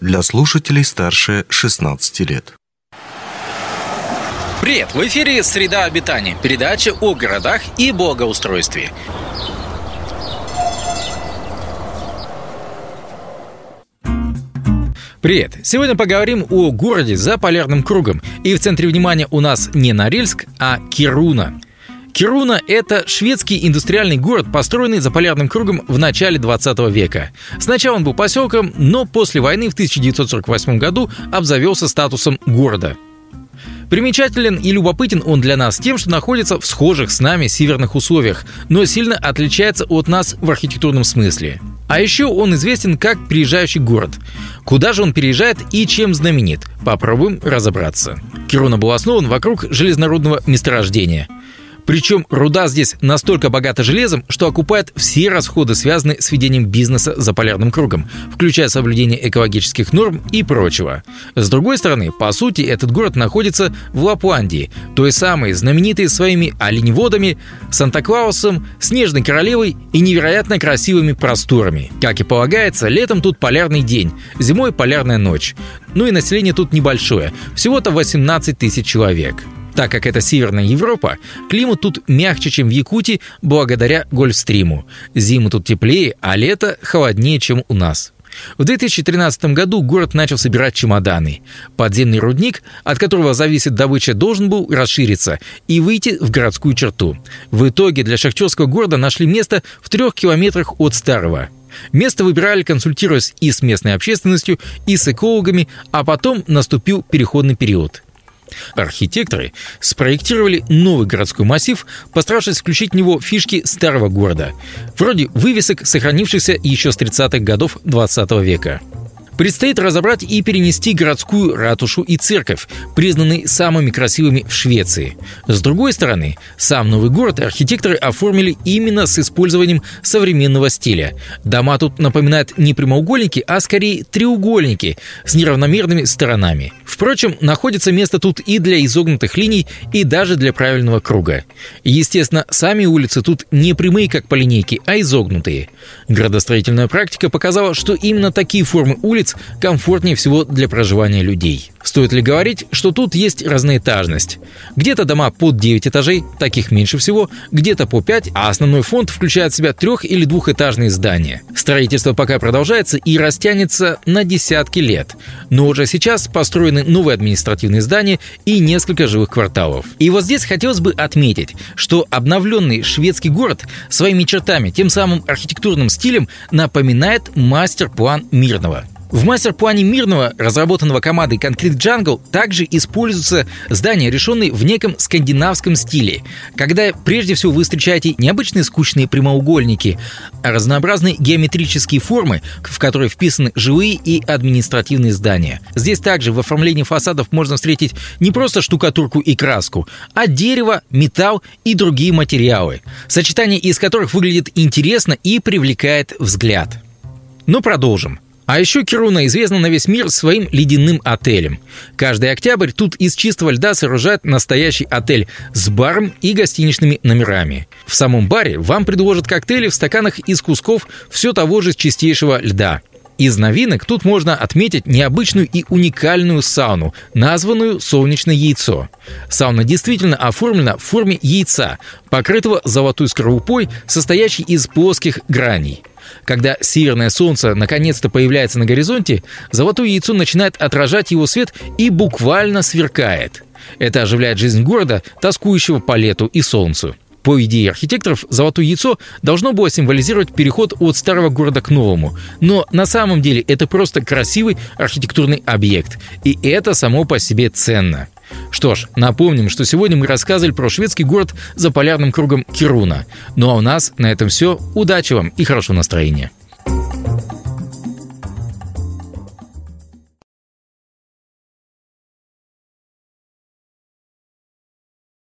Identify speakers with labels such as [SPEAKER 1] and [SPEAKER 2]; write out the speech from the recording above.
[SPEAKER 1] для слушателей старше 16 лет.
[SPEAKER 2] Привет! В эфире «Среда обитания» – передача о городах и благоустройстве. Привет! Сегодня поговорим о городе за полярным кругом. И в центре внимания у нас не Норильск, а Кируна. Кируна – это шведский индустриальный город, построенный за полярным кругом в начале 20 века. Сначала он был поселком, но после войны в 1948 году обзавелся статусом города. Примечателен и любопытен он для нас тем, что находится в схожих с нами северных условиях, но сильно отличается от нас в архитектурном смысле. А еще он известен как приезжающий город. Куда же он переезжает и чем знаменит? Попробуем разобраться. Кируна был основан вокруг железнорудного месторождения – причем руда здесь настолько богата железом, что окупает все расходы, связанные с ведением бизнеса за полярным кругом, включая соблюдение экологических норм и прочего. С другой стороны, по сути, этот город находится в Лапландии, той самой знаменитой своими оленеводами, Санта-Клаусом, Снежной Королевой и невероятно красивыми просторами. Как и полагается, летом тут полярный день, зимой полярная ночь. Ну и население тут небольшое, всего-то 18 тысяч человек. Так как это Северная Европа, климат тут мягче, чем в Якутии, благодаря Гольфстриму. Зимы тут теплее, а лето холоднее, чем у нас. В 2013 году город начал собирать чемоданы. Подземный рудник, от которого зависит добыча, должен был расшириться и выйти в городскую черту. В итоге для шахтерского города нашли место в трех километрах от старого. Место выбирали, консультируясь и с местной общественностью, и с экологами, а потом наступил переходный период. Архитекторы спроектировали новый городской массив, постаравшись включить в него фишки старого города, вроде вывесок, сохранившихся еще с 30-х годов 20 века. Предстоит разобрать и перенести городскую ратушу и церковь, признанные самыми красивыми в Швеции. С другой стороны, сам новый город архитекторы оформили именно с использованием современного стиля. Дома тут напоминают не прямоугольники, а скорее треугольники с неравномерными сторонами. Впрочем, находится место тут и для изогнутых линий, и даже для правильного круга. Естественно, сами улицы тут не прямые, как по линейке, а изогнутые. Градостроительная практика показала, что именно такие формы улиц улиц комфортнее всего для проживания людей. Стоит ли говорить, что тут есть разноэтажность? Где-то дома под 9 этажей, таких меньше всего, где-то по 5, а основной фонд включает в себя трех- или двухэтажные здания. Строительство пока продолжается и растянется на десятки лет. Но уже сейчас построены новые административные здания и несколько живых кварталов. И вот здесь хотелось бы отметить, что обновленный шведский город своими чертами, тем самым архитектурным стилем напоминает мастер-план Мирного. В мастер-плане Мирного, разработанного командой Concrete Jungle, также используются здания, решенные в неком скандинавском стиле, когда прежде всего вы встречаете необычные скучные прямоугольники, а разнообразные геометрические формы, в которые вписаны живые и административные здания. Здесь также в оформлении фасадов можно встретить не просто штукатурку и краску, а дерево, металл и другие материалы, сочетание из которых выглядит интересно и привлекает взгляд. Но продолжим. А еще Кируна известна на весь мир своим ледяным отелем. Каждый октябрь тут из чистого льда сооружают настоящий отель с баром и гостиничными номерами. В самом баре вам предложат коктейли в стаканах из кусков все того же чистейшего льда. Из новинок тут можно отметить необычную и уникальную сауну, названную «Солнечное яйцо». Сауна действительно оформлена в форме яйца, покрытого золотой скорлупой, состоящей из плоских граней. Когда северное солнце наконец-то появляется на горизонте, золотое яйцо начинает отражать его свет и буквально сверкает. Это оживляет жизнь города, тоскующего по лету и солнцу. По идее архитекторов, золотое яйцо должно было символизировать переход от старого города к новому. Но на самом деле это просто красивый архитектурный объект. И это само по себе ценно. Что ж, напомним, что сегодня мы рассказывали про шведский город за полярным кругом Кируна. Ну а у нас на этом все. Удачи вам и хорошего настроения.